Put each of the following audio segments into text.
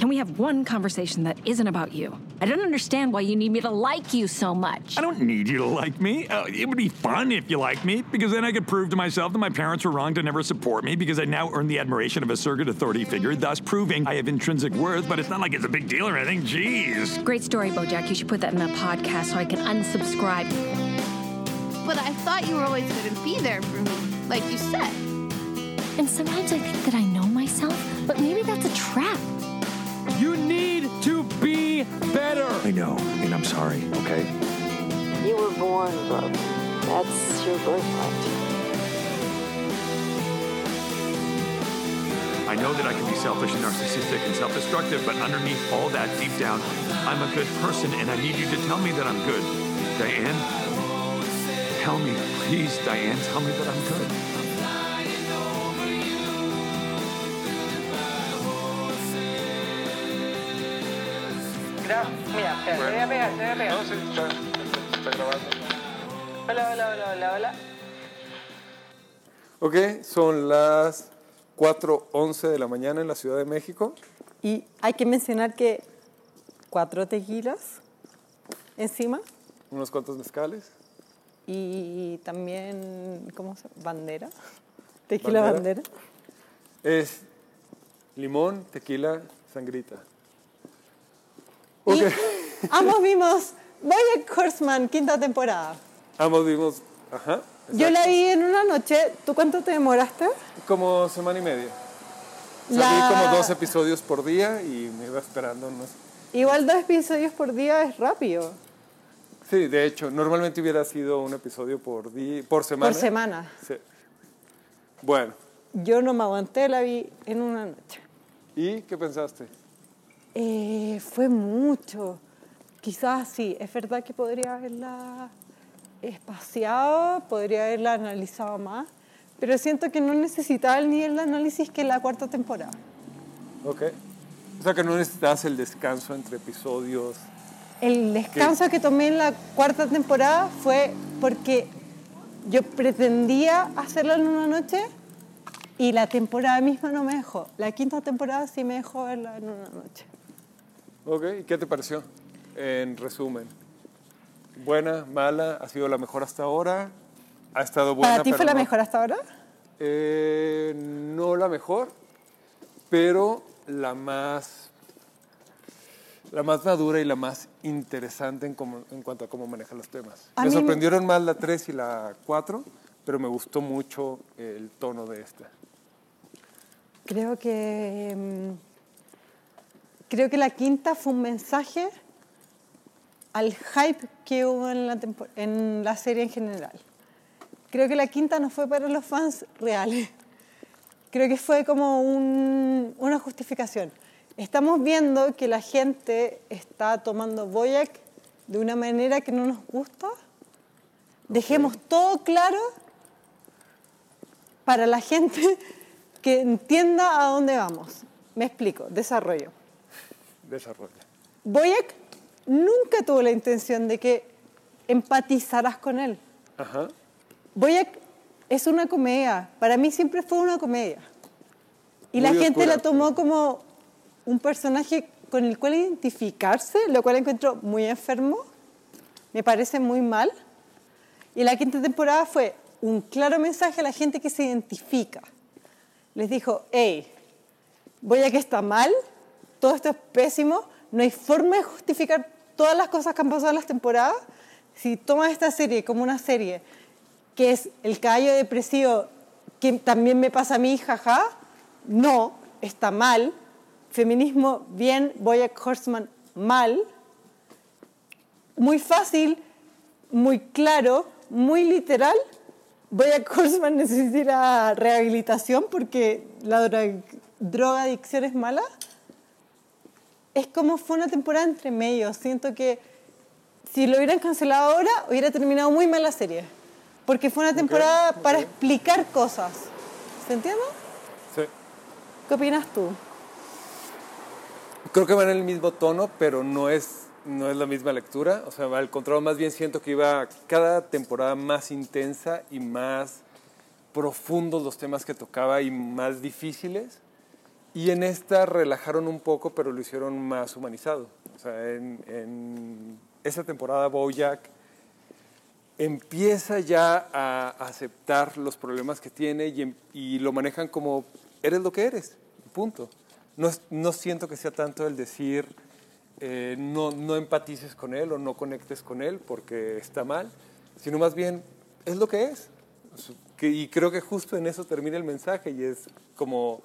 Can we have one conversation that isn't about you? I don't understand why you need me to like you so much. I don't need you to like me. Uh, it would be fun if you liked me, because then I could prove to myself that my parents were wrong to never support me, because I now earn the admiration of a surrogate authority figure, thus proving I have intrinsic worth, but it's not like it's a big deal or anything. Jeez. Great story, Bojack. You should put that in the podcast so I can unsubscribe. But I thought you were always going to be there for me, like you said. And sometimes I think that I know myself, but maybe that's a trap. You need to be better. I know, and I'm sorry, okay? You were born broken. That's your birthright. I know that I can be selfish and narcissistic and self destructive, but underneath all that, deep down, I'm a good person, and I need you to tell me that I'm good. Diane? Tell me, please, Diane, tell me that I'm good. Mira, mira, espera, te voy a pegar, te voy a pegar. No, sí, está, está grabando. Hola, hola, hola, hola, hola. Ok, son las 4.11 de la mañana en la Ciudad de México. Y hay que mencionar que cuatro tequilas encima Unos cuantos mezcales. y también, ¿cómo se llama? Bandera. Tequila Bandera. bandera. Es limón, tequila, sangrita. Ok. Y ambos vimos Bojack Horseman, quinta temporada. Ambos vimos, ajá. Yo exacto. la vi en una noche. ¿Tú cuánto te demoraste? Como semana y media. La- Vi como dos episodios por día y me iba esperando. No sé. Igual dos episodios por día es rápido. Sí, de hecho, normalmente hubiera sido un episodio por, día, por semana. Por semana. Sí. Bueno, Yo no me aguanté, la vi en una noche. ¿y qué pensaste? Eh, fue mucho. Quizás sí, es verdad que podría haberla espaciado, podría haberla analizado más, pero siento que no necesitaba el nivel de análisis que la cuarta temporada. Ok. O sea que no necesitas el descanso entre episodios. El descanso que tomé en la cuarta temporada fue porque yo pretendía hacerlo en una noche y la temporada misma no me dejó. La quinta temporada sí me dejó verla en una noche. Ok, ¿y qué te pareció? En resumen. ¿Buena, mala? ¿Ha sido la mejor hasta ahora? ¿Ha estado buena? ¿Para ti fue la no- mejor hasta ahora? Eh, no la mejor, pero la más, la más madura y la más interesante en, cómo- en cuanto a cómo maneja los temas. A me sorprendieron más la 3 y la 4, pero me gustó mucho el tono de esta. Creo que mm, creo que la quinta fue un mensaje al hype que hubo en la, en la serie en general. Creo que la quinta no fue para los fans reales. Creo que fue como un- una justificación. Estamos viendo que la gente está tomando Boyac de una manera que no nos gusta. Dejemos todo claro para la gente que entienda a dónde vamos. Me explico, desarrollo. Desarrolla. Boyac nunca tuvo la intención de que empatizaras con él. Ajá. Boyac es una comedia. Para mí siempre fue una comedia. Y la gente la tomó como un personaje con el cual identificarse, lo cual encuentro muy enfermo. Me parece muy mal. Y la quinta temporada fue un claro mensaje a la gente que se identifica. Les dijo, hey, Boyac está mal, todo esto es pésimo, no hay forma de justificar todas las cosas que han pasado en las temporadas. Si tomas esta serie como una serie que es el caballo depresivo que también me pasa a mí, jaja, no, está mal. Feminismo, bien, Boyack Horseman, mal. Muy fácil, muy claro, muy literal. Boyack Horseman necesita rehabilitación porque la drogadicción es mala. Es como fue una temporada entre medios. Siento que si lo hubieran cancelado ahora, hubiera terminado muy mal la serie. Porque fue una temporada para explicar cosas. ¿Se entiende? Sí. ¿Qué opinas tú? Creo que van en el mismo tono, pero no es, no es la misma lectura. O sea, al contrario, más bien siento que iba cada temporada más intensa y más profundos los temas que tocaba y más difíciles. Y en esta relajaron un poco, pero lo hicieron más humanizado. O sea, en, en esa temporada Bojack empieza ya a aceptar los problemas que tiene y, em- y lo manejan como eres lo que eres, punto. No, no siento que sea tanto el decir eh, no, no empatices con él o no conectes con él porque está mal, sino más bien es lo que es. Y creo que justo en eso termina el mensaje y es como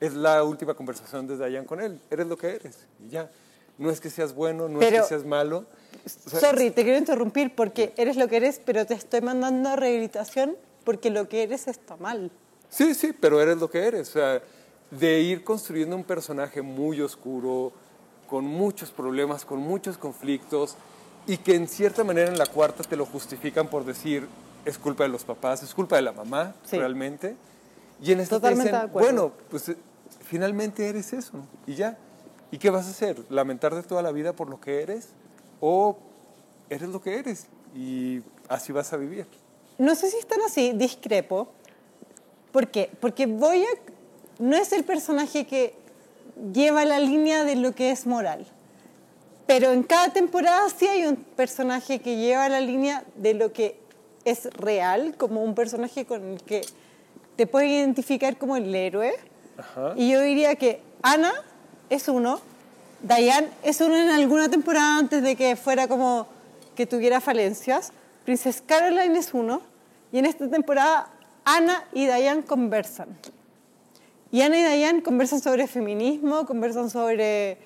es la última conversación de Diane con él, eres lo que eres y ya. No es que seas bueno, no es Pero- que seas malo. O sea, Sorry, te quiero interrumpir porque eres lo que eres, pero te estoy mandando a rehabilitación porque lo que eres está mal. Sí, sí, pero eres lo que eres. O sea, de ir construyendo un personaje muy oscuro, con muchos problemas, con muchos conflictos, y que en cierta manera en la cuarta te lo justifican por decir es culpa de los papás, es culpa de la mamá, Sí. realmente. Y en esta te dicen, de bueno, pues finalmente eres eso, y ya. ¿Y qué vas a hacer? ¿Lamentarte toda la vida por lo que eres? ¿O eres lo que eres? Y así vas a vivir. No sé si están así, discrepo. ¿Por qué? Porque Boyack no es el personaje que lleva la línea de lo que es moral. Pero en cada temporada sí hay un personaje que lleva la línea de lo que es real, como un personaje con el que te puedes identificar como el héroe. Ajá. Y yo diría que Ana es uno, Diane es uno en alguna temporada antes de que fuera como que tuviera falencias, Princess Caroline es uno, y en esta temporada Ana y Diane conversan. Y Ana y Diane conversan sobre feminismo, conversan sobre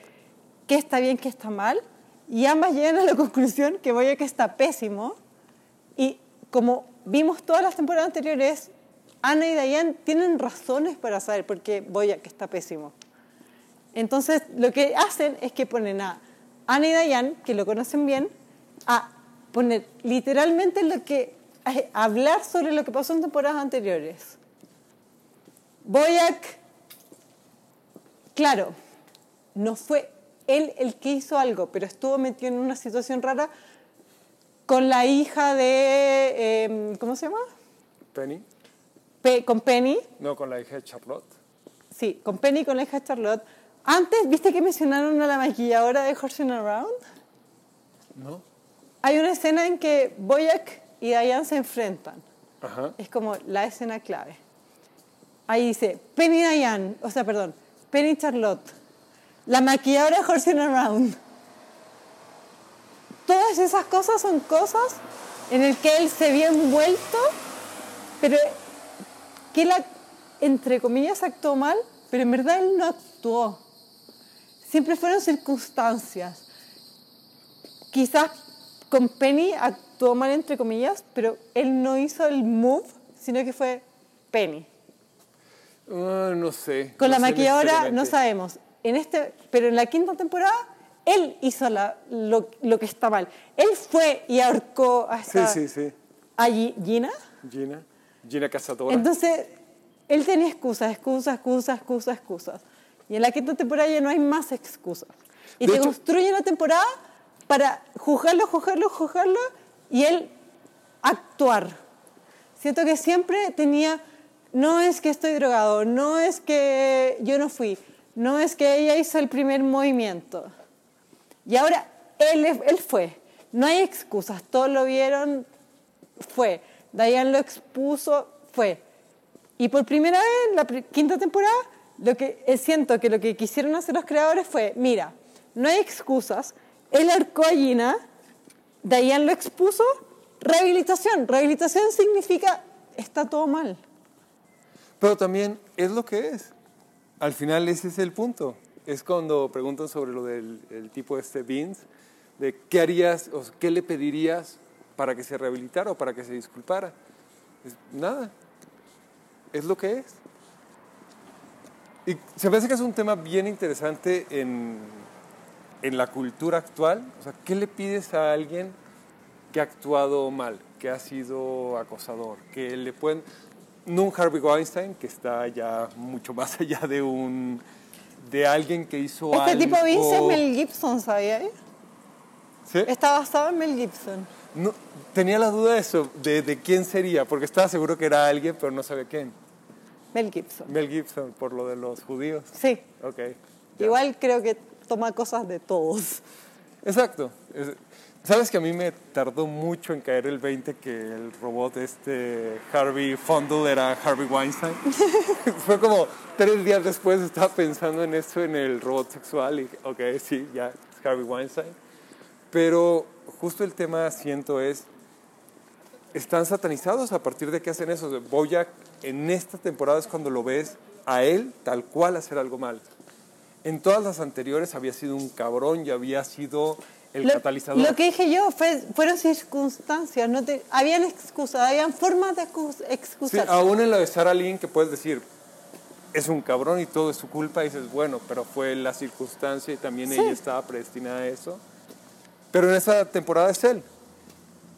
qué está bien, qué está mal, y ambas llegan a la conclusión que Boyack está pésimo, y como vimos todas las temporadas anteriores, Ana y Diane tienen razones para saber por qué Boyack está pésimo. Entonces, lo que hacen es que ponen a Ana y Diane, que lo conocen bien, a poner literalmente lo que, a hablar sobre lo que pasó en temporadas anteriores. Boyack, claro, no fue él el que hizo algo, pero estuvo metido en una situación rara con la hija de, em, ¿cómo se llama? Penny. Pe- con Penny, No, con la hija de Charlotte. sí, con Penny y con la hija de Charlotte. Antes, ¿viste que mencionaron a la maquilladora de Horsing Around? ¿No? Hay una escena en que Boyack y Diane se enfrentan. Ajá. Es como la escena clave. Ahí dice, Penny y Diane, o sea, perdón, Penny y Charlotte, la maquilladora de Horsing Around. Todas esas cosas son cosas en el que él se vio envuelto, pero que él, entre comillas, actuó mal, pero en verdad él no actuó. Siempre fueron circunstancias. Quizás con Penny actuó mal, entre comillas, pero él no hizo el move, sino que fue Penny. Ah, no sé. Con no la maquilladora no sabemos. En este, pero en la quinta temporada, él hizo la- lo, lo que está mal. Él fue y ahorcó a, Sí, sí, sí. a Gi- Gina. Gina. Gina Cazadora. Entonces, él tenía excusas, excusas, excusas, excusas, excusas. Y en la quinta temporada ya no hay más excusas. Y De te hecho- construye una temporada para juzgarlo, juzgarlo, juzgarlo y él actuar. Siento que siempre tenía, no es que estoy drogado, no es que yo no fui, no es que ella hizo el primer movimiento. Y ahora él, él fue. No hay excusas, todos lo vieron, fue. Diane lo expuso, fue. Y por primera vez en la quinta temporada, lo que eh, siento que lo que quisieron hacer los creadores fue, mira, no hay excusas, él arcó a Diane lo expuso, rehabilitación. Rehabilitación significa, está todo mal. Pero también es lo que es. Al final ese es el punto. Es cuando preguntan sobre lo del el tipo este Vince, de qué harías o qué le pedirías para que se rehabilitara o para que se disculpara. Es nada. Es lo que es. Y se me hace que es un tema bien interesante en, en la cultura actual. O sea, ¿qué le pides a alguien que ha actuado mal, que ha sido acosador, que le pueden... No un Harvey Weinstein, que está ya mucho más allá de un... de alguien que hizo Este algo... tipo Vince es Mel Gibson, ¿sabía? ¿Sí? Está basado en Mel Gibson. No, tenía la duda de eso, de, de quién sería, porque estaba seguro que era alguien, pero no sabía quién. Mel Gibson. Mel Gibson, por lo de los judíos. Sí. Ok. ya. Igual creo que toma cosas de todos. Exacto. Es- Sabes que a mí me tardó mucho en caer el 20 que el robot este Harvey Fondle era Harvey Weinstein. Fue como tres días después estaba pensando en eso en el robot sexual y ok, sí, ya es Harvey Weinstein. Pero justo el tema siento es están satanizados a partir de que hacen eso. Boyack en esta temporada es cuando lo ves a él tal cual hacer algo mal. En todas las anteriores había sido un cabrón y había sido el Lo, catalizador. lo que dije yo fue, fueron circunstancias, no te, habían excusas, habían formas de Sí, excusar. aún en la de Sarah Lynn que puedes decir, es un cabrón y todo es su culpa, y dices, bueno, pero fue la circunstancia y también Sí. ella estaba predestinada a eso. Pero en esa temporada es él.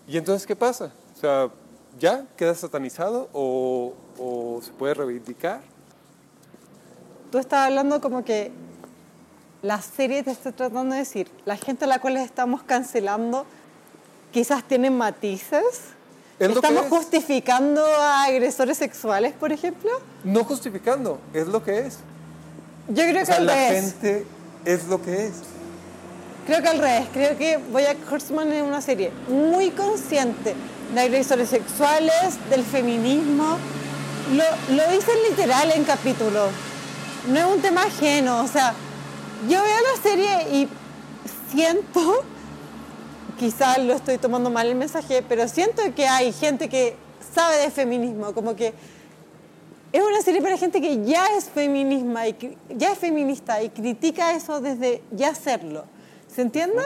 ¿Y entonces qué pasa? O sea, ¿ya queda satanizado o, o se puede reivindicar? Tú estabas hablando como que la serie te está tratando de decir, la gente a la cual estamos cancelando quizás tienen matices. Es ¿Estamos es. justificando a agresores sexuales, por ejemplo? No justificando, es lo que es. Yo creo O que sea, la gente es lo que es. Creo que al revés. Creo que Bojack Horseman es una serie muy consciente de agresores sexuales, del feminismo. Lo, lo dicen literal en capítulos. No es un tema ajeno. O sea, yo veo la serie y siento, quizás lo estoy tomando mal el mensaje, pero siento que hay gente que sabe de feminismo, como que es una serie para gente que ya es ya es feminista y critica eso desde ya hacerlo. ¿Se entiende?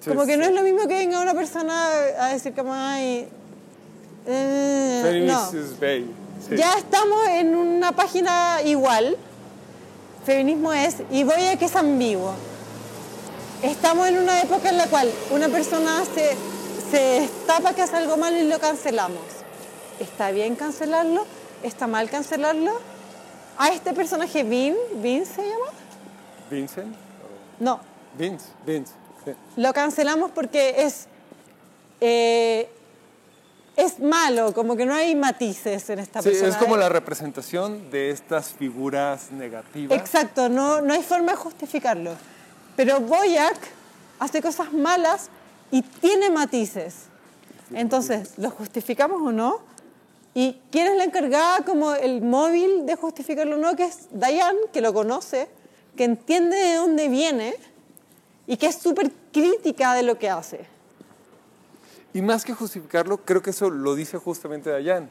Sí, como que no es lo mismo que venga una persona a decir como ay eh, no. Sí. Ya estamos en una página igual. Feminismo es y voy a que es ambiguo. Estamos en una época en la cual una persona se, se destapa que hace algo mal y lo cancelamos. ¿Está bien cancelarlo? ¿Está mal cancelarlo? A este personaje, Vin, ¿Vin se llama? Vincent. No, Vince, Vince. sí. lo cancelamos porque es, eh, es malo, como que no hay matices en esta Sí, persona. es como la representación de estas figuras negativas. Exacto, no, no hay forma de justificarlo. Pero Boyack hace cosas malas y tiene matices. Entonces, ¿lo justificamos o no? ¿Y quién es la encargada como el móvil de justificarlo o no? Que es Diane, que lo conoce, que entiende de dónde viene y que es súper crítica de lo que hace. Y más que justificarlo, creo que eso lo dice justamente Dayan.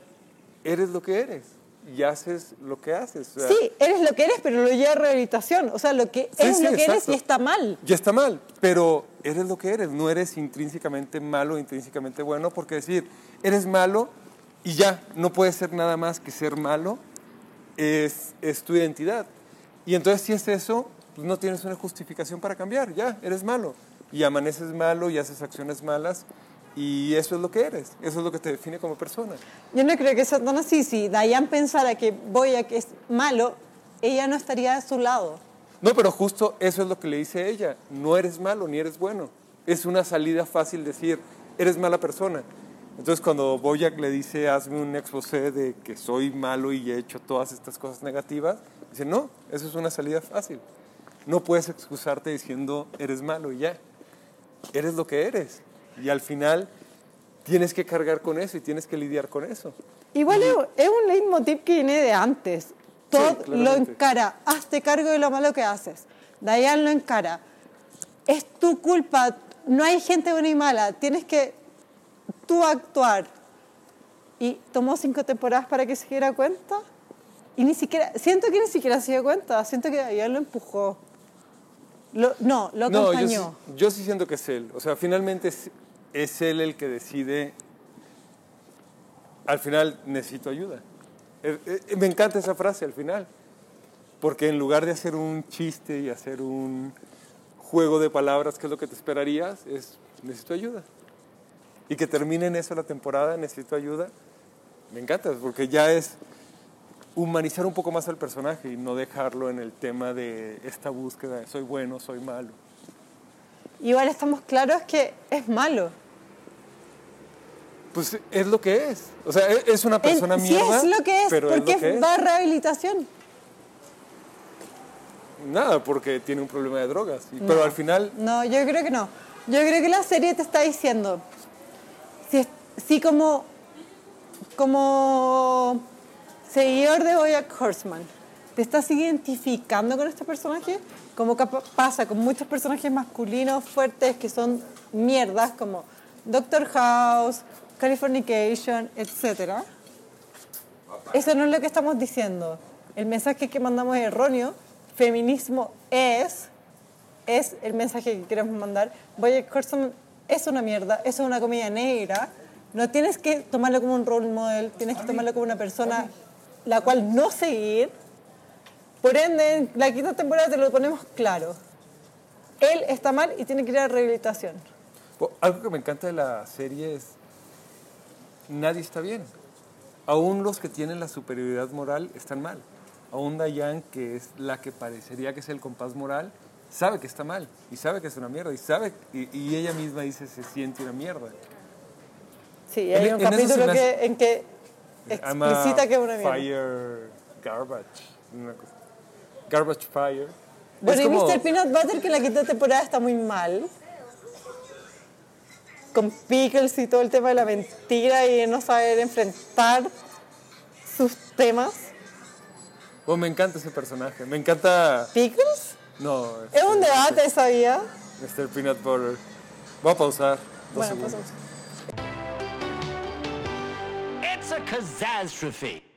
Eres lo que eres y haces lo que haces. O sea, Sí, eres lo que eres, pero lo lleva a rehabilitación. O sea, lo que Sí, es sí, lo que eres y está mal. Ya está mal, pero eres lo que eres. No eres intrínsecamente malo, intrínsecamente bueno, porque decir, eres malo y ya, no puedes ser nada más que ser malo, es, es tu identidad. Y entonces si es eso, pues no tienes una justificación para cambiar, ya, eres malo. Y amaneces malo y haces acciones malas y eso es lo que eres, eso es lo que te define como persona. Yo no creo que sea tan así. Si Diane pensara que Boyack es malo, ella no estaría a su lado. No, pero justo eso es lo que le dice ella. No eres malo ni eres bueno. Es una salida fácil decir, eres mala persona. Entonces cuando Boyack le dice, hazme un exposé de que soy malo y he hecho todas estas cosas negativas, dice, no, eso es una salida fácil. No puedes excusarte diciendo, eres malo y ya. Eres lo que eres. Y al final tienes que cargar con eso y tienes que lidiar con eso. Igual es, es un leitmotiv que viene de antes. Todo lo claramente. encara. Hazte cargo de lo malo que haces. Diane lo encara. Es tu culpa. No hay gente buena y mala. Tienes que tú actuar. Y tomó cinco temporadas para que se diera cuenta. Y ni siquiera, siento que ni siquiera se dio cuenta. Siento que Diane lo empujó. Lo- no, lo No, yo acompañó. yo sí siento que es él. O sea, finalmente es, es él el que decide. Al final necesito ayuda. Eh, eh, me encanta esa frase al final. Porque en lugar de hacer un chiste y hacer un juego de palabras, que es lo que te esperarías, es necesito ayuda. Y que termine en eso la temporada, necesito ayuda. Me encanta, porque ya es humanizar un poco más al personaje y no dejarlo en el tema de esta búsqueda de soy bueno, soy malo. Igual estamos claros que es malo. Pues es lo que es. O sea, e- es una persona sí mierda. es lo que es, pero porque es lo que va a rehabilitación. Nada, porque tiene un problema de drogas. Pero al final, No, yo creo que no. Yo creo que la serie te está diciendo, si, si como, como seguidor de Bojack Horseman, te estás identificando con este personaje, como pasa con muchos personajes masculinos fuertes que son mierdas, como Doctor House, Californication, etc. Eso no es lo que estamos diciendo. El mensaje que mandamos es erróneo. Feminismo es, es el mensaje que queremos mandar. Bojack Horseman es una mierda, es una comedia negra. No tienes que tomarlo como un role model, tienes que tomarlo como una persona la cual no seguir. Por ende, en la quinta temporada te lo ponemos claro. Él está mal y tiene que ir a rehabilitación. algo que me encanta de la serie es, nadie está bien. Aún los que tienen la superioridad moral están mal. Aún Dayan, que es la que parecería que es el compás moral, sabe que está mal y sabe que es una mierda y sabe y, y ella misma dice se siente una mierda. Sí, En- hay un en eso se capítulo que, hace- en que explicita que es una mierda. Fire garbage. una cosa. Garbage fire. Bueno, Es y como- Mr. Peanut Butter, que la quinta temporada está muy mal. Con Pickles y todo el tema de la mentira y no saber enfrentar sus temas. Oh, me encanta ese personaje. Me encanta. ¿Pickles? No. Es un este, debate, sabía. Mr. Peanut Butter. Voy a pausar. Dos Bueno, pues segundos. It's catastrophe.